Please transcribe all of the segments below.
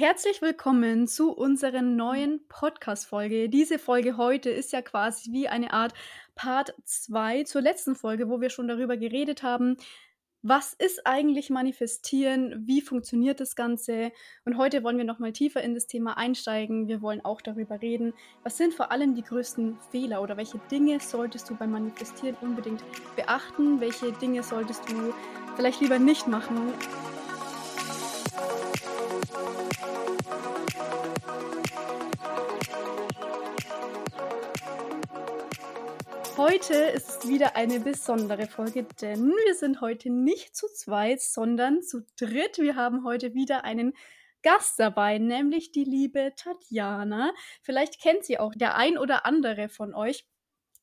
Herzlich willkommen zu unserer neuen Podcast-Folge. Diese Folge heute ist ja quasi wie eine Art Part 2 zur letzten Folge, wo wir schon darüber geredet haben, was ist eigentlich Manifestieren, wie funktioniert das Ganze. Und heute wollen wir nochmal tiefer in das Thema einsteigen. Wir wollen auch darüber reden, was sind vor allem die größten Fehler oder welche Dinge solltest du beim Manifestieren unbedingt beachten, welche Dinge solltest du vielleicht lieber nicht machen. Heute ist wieder eine besondere Folge, denn wir sind heute nicht zu zweit, sondern zu dritt. Wir haben heute wieder einen Gast dabei, nämlich die liebe Tatjana. Vielleicht kennt sie auch der ein oder andere von euch.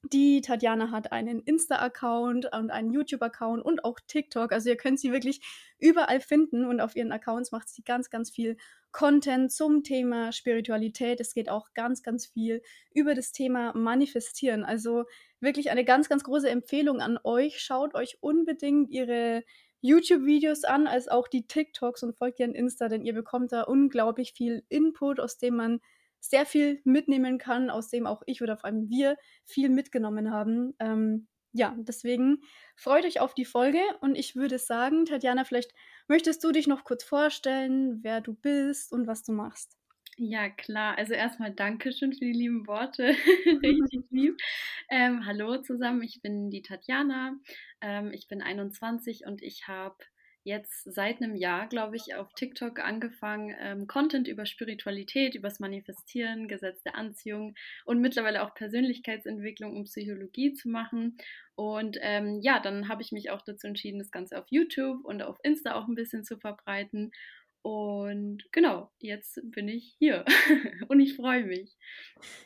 Die Tatjana hat einen Insta-Account und einen YouTube-Account und auch TikTok. Also ihr könnt sie wirklich überall finden und auf ihren Accounts macht sie ganz, ganz viel Content zum Thema Spiritualität. Es geht auch ganz, ganz viel über das Thema Manifestieren. Also wirklich eine ganz, ganz große Empfehlung an euch. Schaut euch unbedingt ihre YouTube-Videos an, als auch die TikToks und folgt ihr an Insta, denn ihr bekommt da unglaublich viel Input, aus dem man sehr viel mitnehmen kann, aus dem auch ich oder vor allem wir viel mitgenommen haben. Ähm, ja, deswegen freut euch auf die Folge und ich würde sagen, Tatjana, vielleicht möchtest du dich noch kurz vorstellen, wer du bist und was du machst. Ja, klar. Also erstmal Dankeschön für die lieben Worte. Richtig lieb. Ähm, hallo zusammen, ich bin die Tatjana. Ähm, ich bin 21 und ich habe jetzt seit einem Jahr, glaube ich, auf TikTok angefangen, ähm, Content über Spiritualität, übers Manifestieren, Gesetz der Anziehung und mittlerweile auch Persönlichkeitsentwicklung und Psychologie zu machen. Und ähm, ja, dann habe ich mich auch dazu entschieden, das Ganze auf YouTube und auf Insta auch ein bisschen zu verbreiten. Und genau, jetzt bin ich hier und ich freue mich.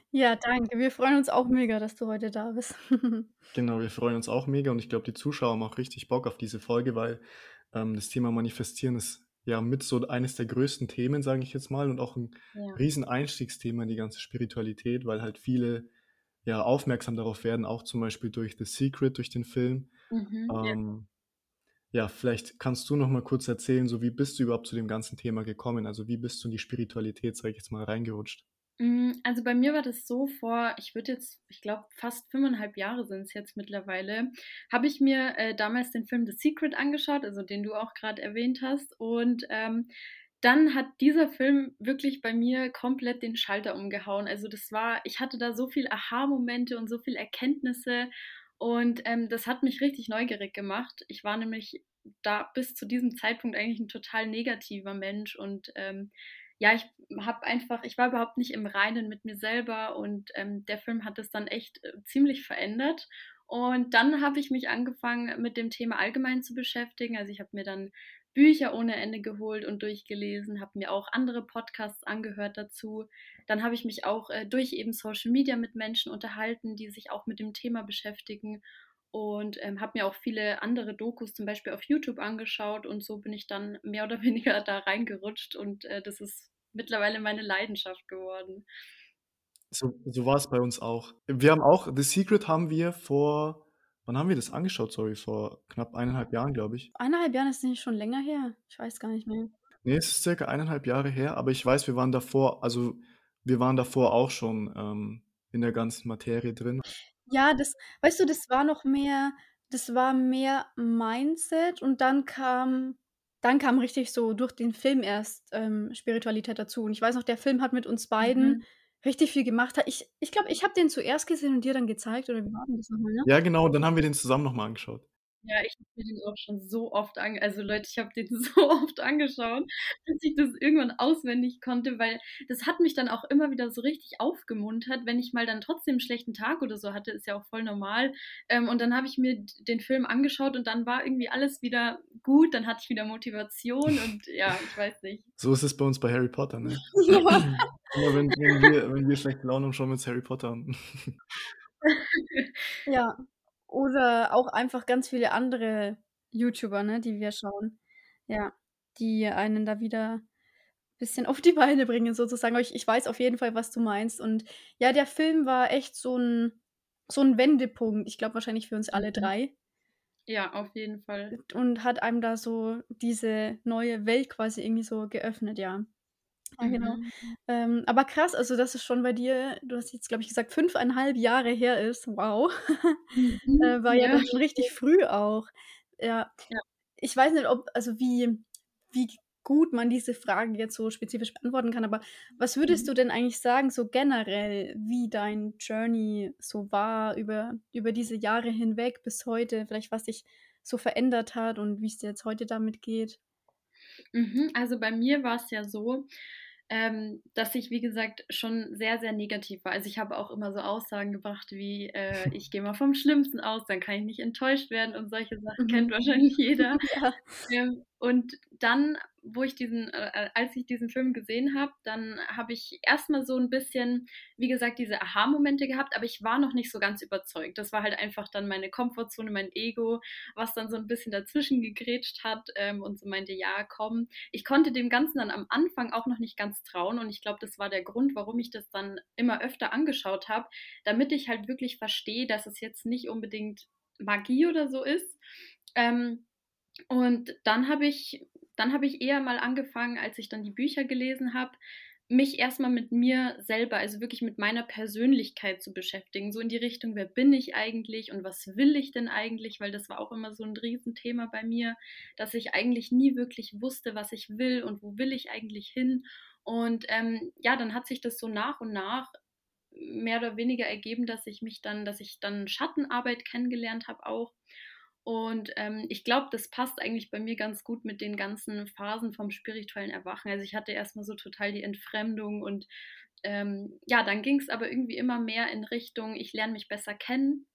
Ja, danke. Wir freuen uns auch mega, dass du heute da bist. genau, wir freuen uns auch mega und ich glaube, die Zuschauer haben auch richtig Bock auf diese Folge, weil ähm, das Thema Manifestieren ist ja mit so eines der größten Themen, sage ich jetzt mal, und auch ein ja. riesen Einstiegsthema in die ganze Spiritualität, weil halt viele ja aufmerksam darauf werden, auch zum Beispiel durch The Secret, durch den Film. Mhm, ähm, ja. Ja. vielleicht kannst du noch mal kurz erzählen, so wie bist du überhaupt zu dem ganzen Thema gekommen? Also wie bist du in die Spiritualität, sage ich jetzt mal, reingerutscht? Mm, also bei mir war das so vor, ich würde jetzt, ich glaube, fast fünfeinhalb Jahre sind es jetzt mittlerweile, habe ich mir äh, damals den Film The Secret angeschaut, also den du auch gerade erwähnt hast. Und ähm, dann hat dieser Film wirklich bei mir komplett den Schalter umgehauen. Also das war, ich hatte da so viel Aha-Momente und so viel Erkenntnisse und ähm, das hat mich richtig neugierig gemacht. Ich war nämlich da bis zu diesem Zeitpunkt eigentlich ein total negativer Mensch und ähm, ja, ich habe einfach, ich war überhaupt nicht im Reinen mit mir selber und ähm, der Film hat es dann echt äh, ziemlich verändert. Und dann habe ich mich angefangen, mit dem Thema allgemein zu beschäftigen. Also ich habe mir dann Bücher ohne Ende geholt und durchgelesen, habe mir auch andere Podcasts angehört dazu. Dann habe ich mich auch äh, durch eben Social Media mit Menschen unterhalten, die sich auch mit dem Thema beschäftigen und ähm, habe mir auch viele andere Dokus zum Beispiel auf YouTube angeschaut und so bin ich dann mehr oder weniger da reingerutscht und äh, das ist mittlerweile meine Leidenschaft geworden. So, so war es bei uns auch. Wir haben auch, The Secret haben wir vor, wann haben wir das angeschaut? Sorry, vor knapp eineinhalb Jahren, glaube ich. Eineinhalb Jahren ist nicht schon länger her? Ich weiß gar nicht mehr. Nee, es ist circa eineinhalb Jahre her, aber ich weiß, wir waren davor, also wir waren davor auch schon ähm, in der ganzen Materie drin. Ja, das, weißt du, das war noch mehr, das war mehr Mindset und dann kam dann kam richtig so durch den Film erst, ähm, Spiritualität dazu. Und ich weiß noch, der Film hat mit uns beiden Mhm. Richtig viel gemacht. ich ich glaube, ich habe den zuerst gesehen und dir dann gezeigt oder wie war denn das nochmal, ne? Ja, genau, dann haben wir den zusammen noch mal angeschaut. Ja, ich habe mir den auch schon so oft ange also Leute, ich habe den so oft angeschaut, dass ich das irgendwann auswendig konnte, weil das hat mich dann auch immer wieder so richtig aufgemuntert, wenn ich mal dann trotzdem einen schlechten Tag oder so hatte, ist ja auch voll normal. Ähm, und dann habe ich mir den Film angeschaut und dann war irgendwie alles wieder gut, dann hatte ich wieder Motivation und ja, ich weiß nicht. So ist es bei uns bei Harry Potter, ne? Ja. Immer wenn, wenn, wir, wenn wir schlechte Laune haben, schauen wir uns Harry Potter an. Ja. Oder auch einfach ganz viele andere YouTuber, ne, die wir schauen. Ja, die einen da wieder ein bisschen auf die Beine bringen sozusagen. ich ich weiß auf jeden Fall, was du meinst. Und ja, der Film war echt so ein so 'n Wendepunkt, ich glaube wahrscheinlich für uns alle mhm. drei. Ja, auf jeden Fall. Und hat einem da so diese neue Welt quasi irgendwie so geöffnet, ja. Ja, genau. Mhm. Ähm, aber krass, also, dass es schon bei dir du hast jetzt, glaube ich, gesagt, 5,5 Jahre her ist. Wow. Mhm, Äh, war ja ja. dann schon richtig früh auch. Ja. Ja. Ich weiß nicht, ob also, wie wie gut man diese Frage jetzt so spezifisch beantworten kann, aber was würdest Mhm. du denn eigentlich sagen, so generell, wie dein Journey so war über über diese Jahre hinweg bis heute? Vielleicht, was sich so verändert hat und wie's dir jetzt heute damit geht? Mhm, also, bei mir war's ja so, ähm, dass ich, wie gesagt, schon sehr, sehr negativ war. Also, ich habe auch immer so Aussagen gebracht wie, äh: „Ich gehe mal vom Schlimmsten aus, dann kann ich nicht enttäuscht werden“ und solche Sachen Mhm. kennt wahrscheinlich jeder. Ja. Ähm, und dann, wo ich diesen äh, äh, als ich diesen Film gesehen habe, dann habe ich erst mal so 'n bisschen, wie gesagt, diese Aha-Momente gehabt, aber ich war noch nicht so ganz überzeugt. Das war halt einfach dann meine Komfortzone, mein Ego, was dann so 'n bisschen dazwischen gegrätscht hat, ähm, und so meinte: „Ja, komm.“ Ich konnte dem Ganzen dann am Anfang auch noch nicht ganz trauen und ich glaube, das war der Grund, warum ich das dann immer öfter angeschaut habe, damit ich halt wirklich verstehe, dass es jetzt nicht unbedingt Magie oder so ist. Ähm, und dann habe ich dann habe ich eher mal angefangen, als ich dann die Bücher gelesen habe, mich erst mal mit mir selber, also, wirklich mit meiner Persönlichkeit zu beschäftigen, so in die Richtung: „Wer bin ich eigentlich und was will ich denn eigentlich?“ Weil das war auch immer so 'n Riesenthema bei mir, dass ich eigentlich nie wirklich wusste, was ich will und wo will ich eigentlich hin. Und, ähm, ja, dann hat sich das so nach und nach mehr oder weniger ergeben, dass ich mich dann dass ich dann Schattenarbeit kennengelernt habe auch. Und, ähm, ich glaube, das passt eigentlich bei mir ganz gut mit den ganzen Phasen vom spirituellen Erwachen. Also, ich hatte erst mal so total die Entfremdung und, ähm, ja, dann ging's aber irgendwie immer mehr in Richtung, ich lerne mich besser kennen,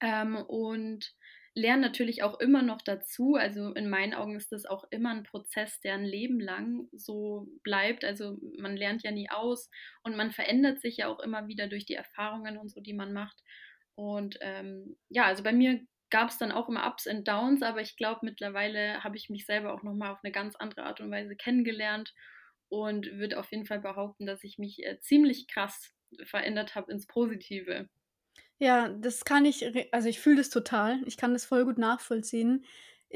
ähm, und lerne natürlich auch immer noch dazu. Also, in meinen Augen ist das auch immer 'n Prozess, der 'n Leben lang so bleibt. Also, man lernt ja nie aus und man verändert sich ja auch immer wieder durch die Erfahrungen und so, die man macht. Und, ähm, ja, also, bei mir gab's dann auch immer Ups and Downs, aber ich glaube, mittlerweile habe ich mich selber auch noch mal auf 'ne ganz andere Art und Weise kennengelernt und würde auf jeden Fall behaupten, dass ich mich, äh, ziemlich krass verändert habe ins Positive. Ja, das kann ich also, ich fühle das total. Ich kann das voll gut nachvollziehen.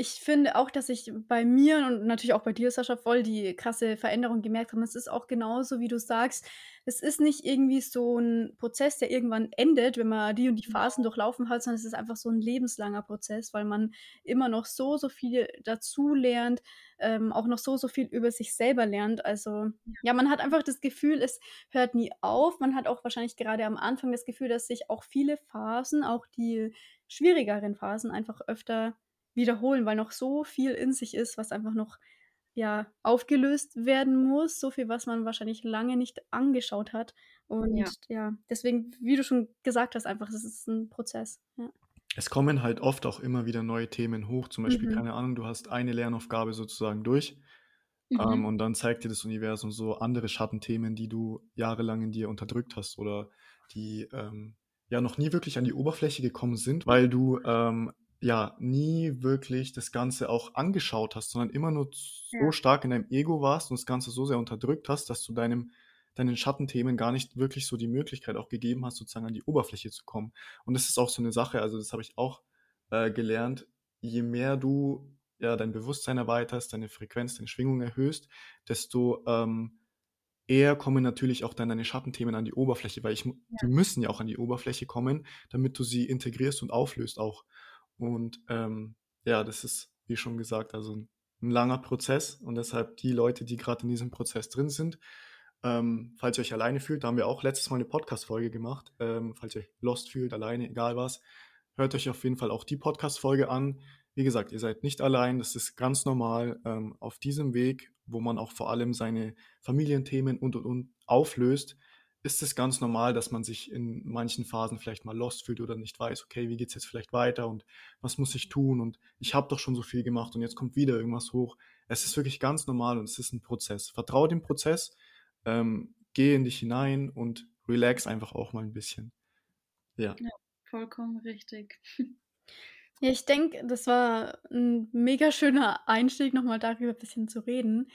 Ich finde auch, dass ich bei mir und natürlich auch bei dir, Sascha, voll die krasse Veränderung gemerkt habe. Es ist auch genauso, wie du sagst. Es ist nicht irgendwie so 'n Prozess, der irgendwann endet, wenn man die und die Phasen durchlaufen hat, sondern es ist einfach so 'n lebenslanger Prozess, weil man immer noch so, so viel dazulernt, ähm, auch noch so, so viel über sich selber lernt. Also, Ja. ja, man hat einfach das Gefühl, es hört nie auf. Man hat auch wahrscheinlich gerade am Anfang das Gefühl, dass sich auch viele Phasen, auch die schwierigeren Phasen einfach öfter wiederholen, weil noch so viel in sich ist, was einfach noch, ja, aufgelöst werden muss. So viel, was man wahrscheinlich lange nicht angeschaut hat. Und Ja. ja, deswegen, wie du schon gesagt hast, einfach, das ist 'n Prozess, ja. Es kommen halt oft auch immer wieder neue Themen hoch. Zum Beispiel, Mhm. keine Ahnung, du hast eine Lernaufgabe sozusagen durch, ähm, Mhm. und dann zeigt dir das Universum so andere Schattenthemen, die du jahrelang in dir unterdrückt hast oder die, ähm, ja, noch nie wirklich an die Oberfläche gekommen sind, weil du, ähm, ja, nie wirklich das Ganze auch angeschaut hast, sondern immer nur so Ja. stark in deinem Ego warst und das Ganze so sehr unterdrückt hast, dass du deinem deinen Schattenthemen gar nicht wirklich so die Möglichkeit auch gegeben hast, sozusagen an die Oberfläche zu kommen. Und das ist auch so 'ne Sache, also, das habe ich auch, äh, gelernt. Je mehr du, ja, dein Bewusstsein erweiterst, deine Frequenz, deine Schwingung erhöhst, desto, ähm, eher kommen natürlich auch dann deine Schattenthemen an die Oberfläche, weil ich Ja. die müssen ja auch an die Oberfläche kommen, damit du sie integrierst und auflöst auch. Und, ähm, ja, das ist, wie schon gesagt, also, 'n 'n langer Prozess und deshalb die Leute, die grad in diesem Prozess drin sind, ähm, falls ihr euch alleine fühlt, da haben wir auch letztes Mal 'ne Podcast-Folge gemacht. Ähm, falls ihr euch lost fühlt, alleine, egal was, hört euch auf jeden Fall auch die Podcast-Folge an. Wie gesagt, ihr seid nicht allein, das ist ganz normal, ähm, auf diesem Weg, wo man auch vor allem seine Familienthemen und, und, und auflöst, ist es ganz normal, dass man sich in manchen Phasen vielleicht mal lost fühlt oder nicht weiß: „Okay, wie geht's jetzt vielleicht weiter und was muss ich tun und ich habe doch schon so viel gemacht und jetzt kommt wieder irgendwas hoch.“ Es ist wirklich ganz normal und es ist 'n Prozess. Vertraue dem Prozess, ähm, gehe in dich hinein und relax einfach auch mal 'n bisschen. Ja. Ja, vollkommen richtig. Ja, ich denke, das war 'n mega schöner Einstieg, noch mal darüber bisschen zu reden.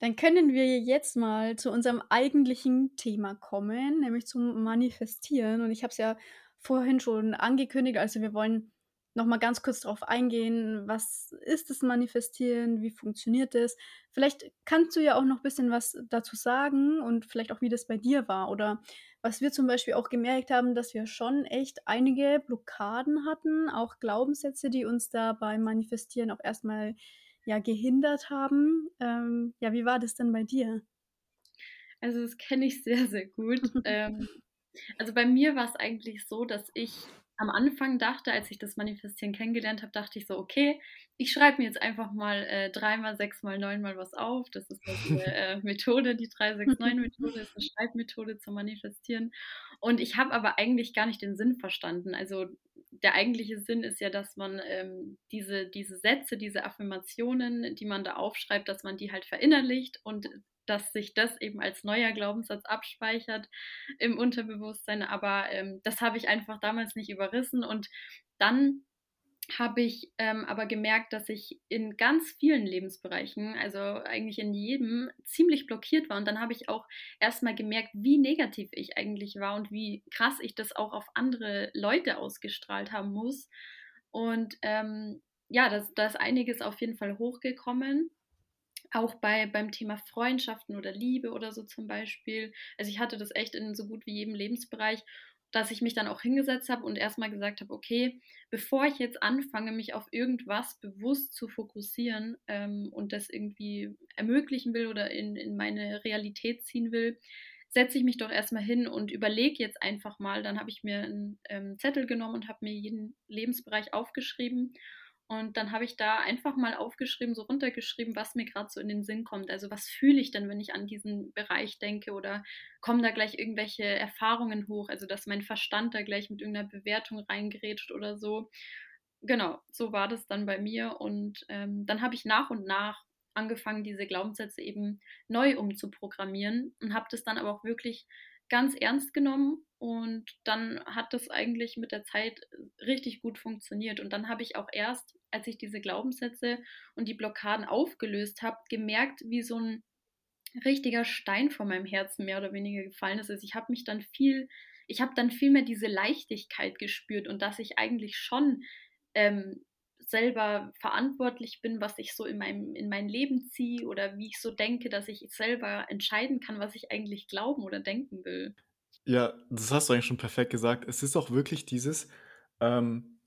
Dann können wir jetzt mal zu unserem eigentlichen Thema kommen, nämlich zum Manifestieren. Und ich habe es ja vorhin schon angekündigt, also, wir wollen noch mal ganz kurz darauf eingehen, was ist das Manifestieren, wie funktioniert das? Vielleicht kannst du ja auch noch ein bisschen was dazu sagen und vielleicht auch, wie das bei dir war oder was wir zum Beispiel auch gemerkt haben, dass wir schon echt einige Blockaden hatten, auch Glaubenssätze, die uns da beim Manifestieren auch erstmal ja, gehindert haben. Ähm, ja, wie war das denn bei dir? Also das kenne ich sehr, sehr gut. ähm, also bei mir war es eigentlich so, dass ich am Anfang dachte, als ich das Manifestieren kennengelernt habe, dachte ich so, okay, ich schreibe mir jetzt einfach mal äh, dreimal, sechsmal, neunmal was auf. Das ist die äh, Methode, die 369-Methode ist eine Schreibmethode zum Manifestieren. Und ich habe aber eigentlich gar nicht den Sinn verstanden. Also der eigentliche Sinn ist ja, dass man ähm, diese, diese Sätze, diese Affirmationen, die man da aufschreibt, dass man die halt verinnerlicht und dass sich das eben als neuer Glaubenssatz abspeichert im Unterbewusstsein. Aber ähm, das habe ich einfach damals nicht überrissen. Und dann habe ich ähm, aber gemerkt, dass ich in ganz vielen Lebensbereichen, also eigentlich in jedem, ziemlich blockiert war. Und dann habe ich auch erstmal gemerkt, wie negativ ich eigentlich war und wie krass ich das auch auf andere Leute ausgestrahlt haben muss. Und ähm, ja, da ist einiges auf jeden Fall hochgekommen auch bei, beim Thema Freundschaften oder Liebe oder so zum Beispiel. Also ich hatte das echt in so gut wie jedem Lebensbereich, dass ich mich dann auch hingesetzt habe und erstmal gesagt habe, okay, bevor ich jetzt anfange, mich auf irgendwas bewusst zu fokussieren ähm, und das irgendwie ermöglichen will oder in, in meine Realität ziehen will, setze ich mich doch erstmal hin und überlege jetzt einfach mal. Dann habe ich mir einen ähm, Zettel genommen und habe mir jeden Lebensbereich aufgeschrieben und dann habe ich da einfach mal aufgeschrieben, so runtergeschrieben, was mir gerade so in den Sinn kommt. Also was fühle ich denn, wenn ich an diesen Bereich denke oder kommen da gleich irgendwelche Erfahrungen hoch, also dass mein Verstand da gleich mit irgendeiner Bewertung reingerätscht oder so. Genau, so war das dann bei mir. Und ähm, dann habe ich nach und nach angefangen, diese Glaubenssätze eben neu umzuprogrammieren und habe das dann aber auch wirklich ganz ernst genommen und dann hat das eigentlich mit der Zeit richtig gut funktioniert. Und dann habe ich auch erst als ich diese Glaubenssätze und die Blockaden aufgelöst habe, gemerkt, wie so ein richtiger Stein vor meinem Herzen mehr oder weniger gefallen ist. Also ich habe mich dann viel, ich habe dann viel mehr diese Leichtigkeit gespürt und dass ich eigentlich schon ähm, selber verantwortlich bin, was ich so in, meinem, in mein Leben ziehe oder wie ich so denke, dass ich selber entscheiden kann, was ich eigentlich glauben oder denken will. Ja, das hast du eigentlich schon perfekt gesagt. Es ist auch wirklich dieses, ähm,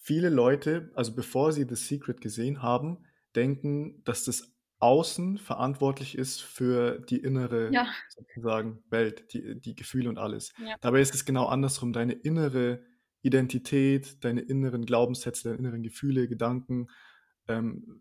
viele Leute, also bevor sie The Secret gesehen haben, denken, dass das Außen verantwortlich ist für die innere Ja. sozusagen Welt, die, die Gefühle und alles. Ja. Dabei ist es genau andersrum. Deine innere Identität, deine inneren Glaubenssätze, deine inneren Gefühle, Gedanken, ähm,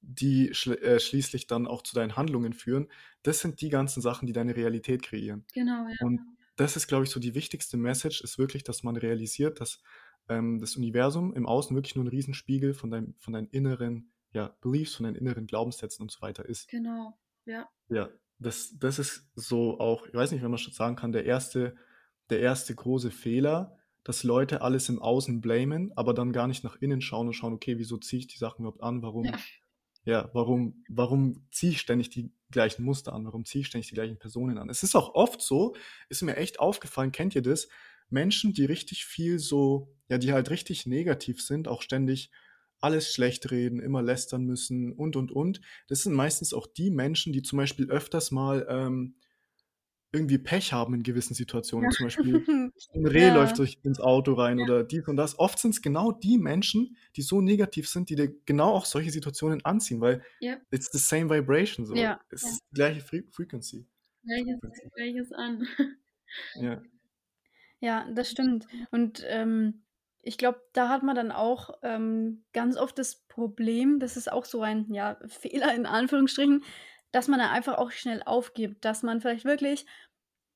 die schl äh, schließlich dann auch zu deinen Handlungen führen, das sind die ganzen Sachen, die deine Realität kreieren. Genau, ja. Und das ist, glaube ich, so die wichtigste Message, ist wirklich, dass man realisiert, dass ähm, das Universum im Außen wirklich nur ein Riesenspiegel von, deinem, von deinen inneren ja, Beliefs, von deinen inneren Glaubenssätzen und so weiter ist. Genau, ja. Ja, das, das ist so auch, ich weiß nicht, wenn man schon sagen kann, der erste, der erste große Fehler, dass Leute alles im Außen blamen, aber dann gar nicht nach innen schauen und schauen, okay, wieso ziehe ich die Sachen überhaupt an? Warum, ja, ja warum, warum ziehe ich ständig die gleichen Muster an? Warum ziehe ich ständig die gleichen Personen an? Es ist auch oft so, ist mir echt aufgefallen, kennt ihr das? Menschen, die richtig viel so, ja, die halt richtig negativ sind, auch ständig alles schlecht reden, immer lästern müssen und, und, und. Das sind meistens auch die Menschen, die zum Beispiel öfters mal ähm, irgendwie Pech haben in gewissen Situationen. Ja. Zum Beispiel ein Reh ja. läuft durch ins Auto rein ja. oder dies und das. Oft sind es genau die Menschen, die so negativ sind, die dir genau auch solche Situationen anziehen, weil it's the same vibration, so. Ja. Es ist die gleiche Fre Frequency. Gleiches, gleiches an. Ja. Ja, das stimmt. Und ähm, ich glaube, da hat man dann auch ähm, ganz oft das Problem, das ist auch so ein ja, Fehler in Anführungsstrichen, dass man dann einfach auch schnell aufgibt, dass man vielleicht wirklich,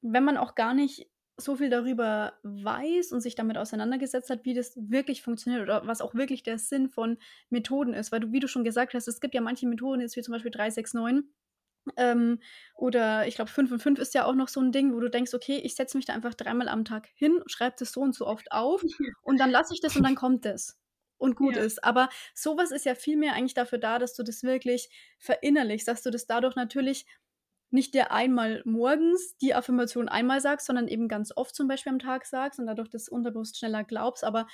wenn man auch gar nicht so viel darüber weiß und sich damit auseinandergesetzt hat, wie das wirklich funktioniert oder was auch wirklich der Sinn von Methoden ist. Weil du, wie du schon gesagt hast, es gibt ja manche Methoden, jetzt wie zum Beispiel 369, ähm, oder ich glaube, 5 und 5 ist ja auch noch so ein Ding, wo du denkst, okay, ich setze mich da einfach dreimal am Tag hin, schreibe das so und so oft auf und dann lasse ich das und dann kommt es und gut ja. ist. Aber sowas ist ja vielmehr eigentlich dafür da, dass du das wirklich verinnerlichst, dass du das dadurch natürlich nicht dir einmal morgens die Affirmation einmal sagst, sondern eben ganz oft zum Beispiel am Tag sagst und dadurch das unterbewusst schneller glaubst. Aber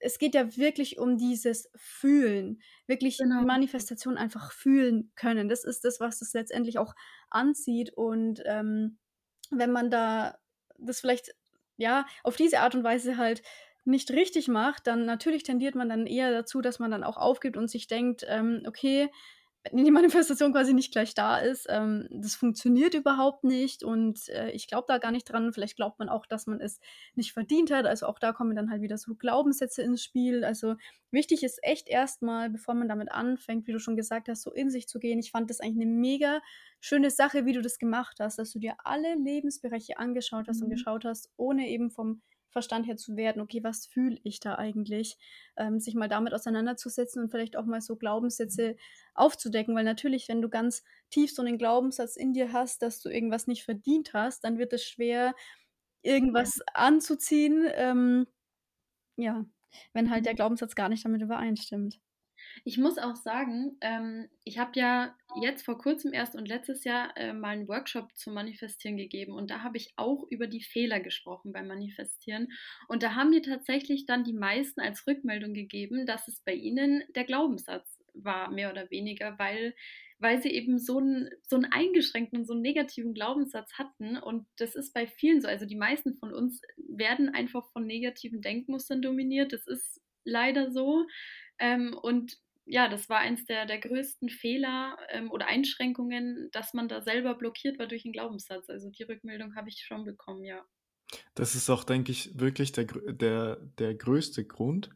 es geht ja wirklich um dieses Fühlen, wirklich Genau. Manifestation einfach fühlen können. Das ist das, was es letztendlich auch anzieht und, ähm, wenn man da das vielleicht, ja, auf diese Art und Weise halt nicht richtig macht, dann natürlich tendiert man dann eher dazu, dass man dann auch aufgibt und sich denkt, ähm: „Okay, die Manifestation quasi nicht gleich da ist, ähm, das funktioniert überhaupt nicht und, äh, ich glaube da gar nicht dran.“ Vielleicht glaubt man auch, dass man es nicht verdient hat. Also, auch da kommen dann halt wieder so Glaubenssätze ins Spiel. Also, wichtig ist echt erst mal, bevor man damit anfängt, wie du schon gesagt hast, so in sich zu gehen. Ich fand das eigentlich 'ne mega schöne Sache, wie du das gemacht hast, dass du dir alle Lebensbereiche angeschaut hast und Mhm. geschaut hast, ohne eben vom Verstand her zu werten: „Okay, was fühle ich da eigentlich?“ Ähm, sich mal damit auseinanderzusetzen und vielleicht auch mal so Glaubenssätze aufzudecken, weil natürlich, wenn du ganz tief so 'nen Glaubenssatz in dir hast, dass du irgendwas nicht verdient hast, dann wird es schwer, irgendwas anzuziehen, ähm, ja, wenn halt der Mhm. Glaubenssatz gar nicht damit übereinstimmt. Ich muss auch sagen, ähm, ich habe ja jetzt vor Kurzem erst und letztes Jahr, äh, mal 'n Workshop zum Manifestieren gegeben und da habe ich auch über die Fehler gesprochen beim Manifestieren. Und da haben mir tatsächlich dann die meisten als Rückmeldung gegeben, dass es bei ihnen der Glaubenssatz war, mehr oder weniger, weil weil sie eben so 'n so 'n eingeschränkten so 'n negativen Glaubenssatz hatten. Und das ist bei vielen so. Also, die meisten von uns werden einfach von negativen Denkmustern dominiert. Das ist leider so. Ähm, und ja, das war eins der der größten Fehler, ähm, oder Einschränkungen, dass man da selber blockiert war durch 'n Glaubenssatz. Also, die Rückmeldung habe ich schon bekommen, ja. Das ist auch, denke ich, wirklich der der der größte Grund,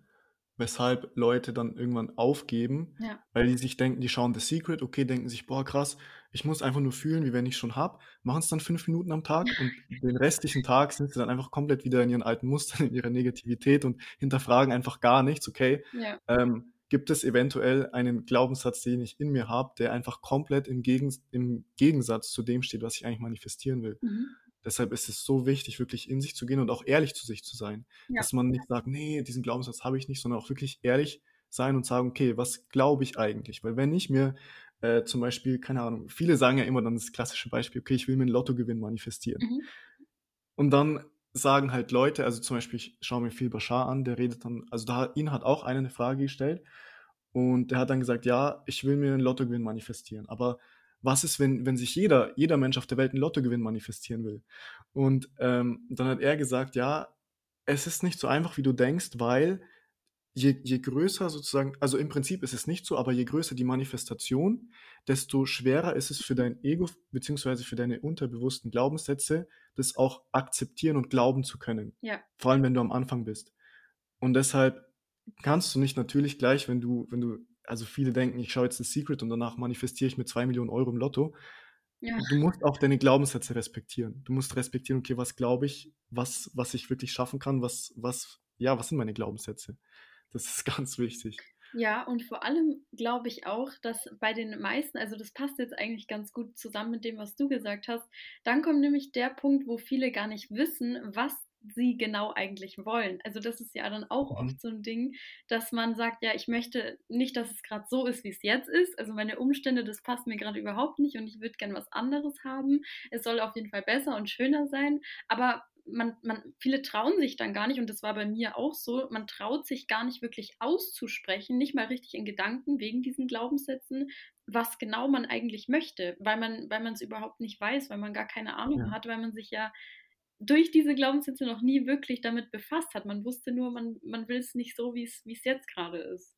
weshalb Leute dann irgendwann aufgeben, Ja. weil die sich denken, die schauen „The Secret“, okay, denken sich: „Boah, krass, ich muss einfach nur fühlen, wie wenn ich's schon habe“, machen's dann 5 Minuten am Tag und den restlichen Tag sind sie dann einfach komplett wieder in ihren alten Mustern, in ihrer Negativität und hinterfragen einfach gar nichts. Okay, Ja. ähm, gibt es eventuell einen Glaubenssatz, den ich in mir habe, der einfach komplett im Gegens im Gegensatz zu dem steht, was ich eigentlich manifestieren will. Mhm. Deshalb ist es so wichtig, wirklich in sich zu gehen und auch ehrlich zu sich zu sein, Ja. dass man nicht sagt: „Ne, diesen Glaubenssatz habe ich nicht“, sondern auch wirklich ehrlich sein und sagen: „Okay, was glaube ich eigentlich?“ Weil wenn ich mir, äh, zum Beispiel, keine Ahnung viele sagen ja immer dann das klassische Beispiel: „Okay, ich will mir 'n Lottogewinn manifestieren.“ Mhm. Und dann sagen halt Leute also, zum Beispiel, ich schaue mir viel Bashar an, der redet dann also, da ihn hat auch einer 'ne Frage gestellt und der hat dann gesagt: „Ja, ich will mir 'n Lottogewinn manifestieren. Aber was ist, wenn wenn sich jeder jeder Mensch auf der Welt 'n Lottogewinn manifestieren will?“ Und, ähm, dann hat er gesagt: „Ja, es ist nicht so einfach, wie du denkst, weil je je größer sozusagen also, im Prinzip ist es nicht so, aber je größer die Manifestation, desto schwerer ist es für dein Ego beziehungsweise für deine unterbewussten Glaubenssätze, das auch akzeptieren und glauben zu können, Ja. vor allem, wenn du am Anfang bist. Und deshalb kannst du nicht natürlich gleich, wenn du wenn du also, viele denken: „Ich schaue jetzt „The Secret“ und danach manifestiere ich mir 2.000.000 € im Lotto.“ Ja. Du musst auch deine Glaubenssätze respektieren. Du musst respektieren: „Okay, was glaube ich, was was ich wirklich schaffen kann? Was was ja, was sind meine Glaubenssätze?“ Das ist ganz wichtig. Ja, und vor allem glaube ich auch, dass bei den meisten also, das passt jetzt eigentlich ganz gut zusammen mit dem, was du gesagt hast. Dann kommt nämlich der Punkt, wo viele gar nicht wissen, was sie genau eigentlich wollen. Also, das ist ja dann auch Mhm. oft so 'n Ding, dass man sagt: „Ja, ich möchte nicht, dass es grad so ist, wie's jetzt ist. Also, meine Umstände, das passt mir grade überhaupt nicht und ich würde gern was anderes haben. Es soll auf jeden Fall besser und schöner sein.“ Aber man man viele trauen sich dann gar nicht und das war bei mir auch so, man traut sich gar nicht wirklich auszusprechen, nicht mal richtig in Gedanken wegen diesen Glaubenssätzen, was genau man eigentlich möchte, weil man weil man's überhaupt nicht weiß, weil man gar keine Ahnung Ja. hat, weil man sich ja durch diese Glaubenssätze noch nie wirklich damit befasst hat. Man wusste nur, man man will's nicht so, wie's wie's jetzt grade ist.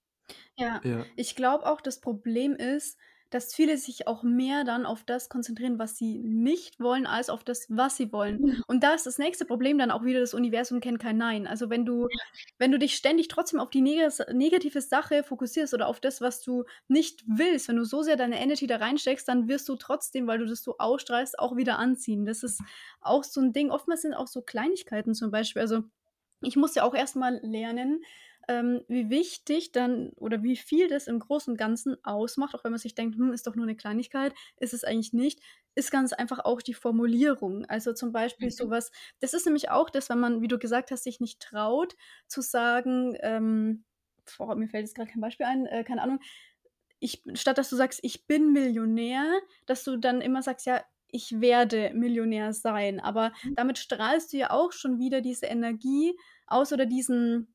Ja, Ja. ich glaube auch, das Problem ist, dass viele sich auch mehr dann auf das konzentrieren, was sie nicht wollen, als auf das, was sie wollen. Mhm. Und da ist das nächste Problem dann auch wieder, das Universum kennt kein Nein. Also, wenn du wenn du dich ständig trotzdem auf die negas negative Sache fokussierst oder auf das, was du nicht willst, wenn du so sehr deine Energy da reinsteckst, dann wirst du trotzdem, weil du das so ausstrahlst, auch wieder anziehen. Das ist auch so 'n Ding. Oftmals sind auch so Kleinigkeiten zum Beispiel also, ich musste auch erst mal lernen, ähm, wie wichtig dann oder wie viel das im Großen und Ganzen ausmacht, auch wenn man sich denkt: „Hm, ist doch nur 'ne Kleinigkeit“, ist es eigentlich nicht, ist ganz einfach auch die Formulierung. Also, zum Beispiel Mhm. so was das ist nämlich auch das, wenn man, wie du gesagt hast, sich nicht traut zu sagen, ähm boah, mir fällt jetzt grad kein Beispiel ein, äh, keine Ahnung. Ich statt dass du sagst: „Ich bin Millionär“, dass du dann immer sagst: „Ja, ich werde Millionär sein.“ Aber Mhm. damit strahlst du ja auch schon wieder diese Energie aus oder diesen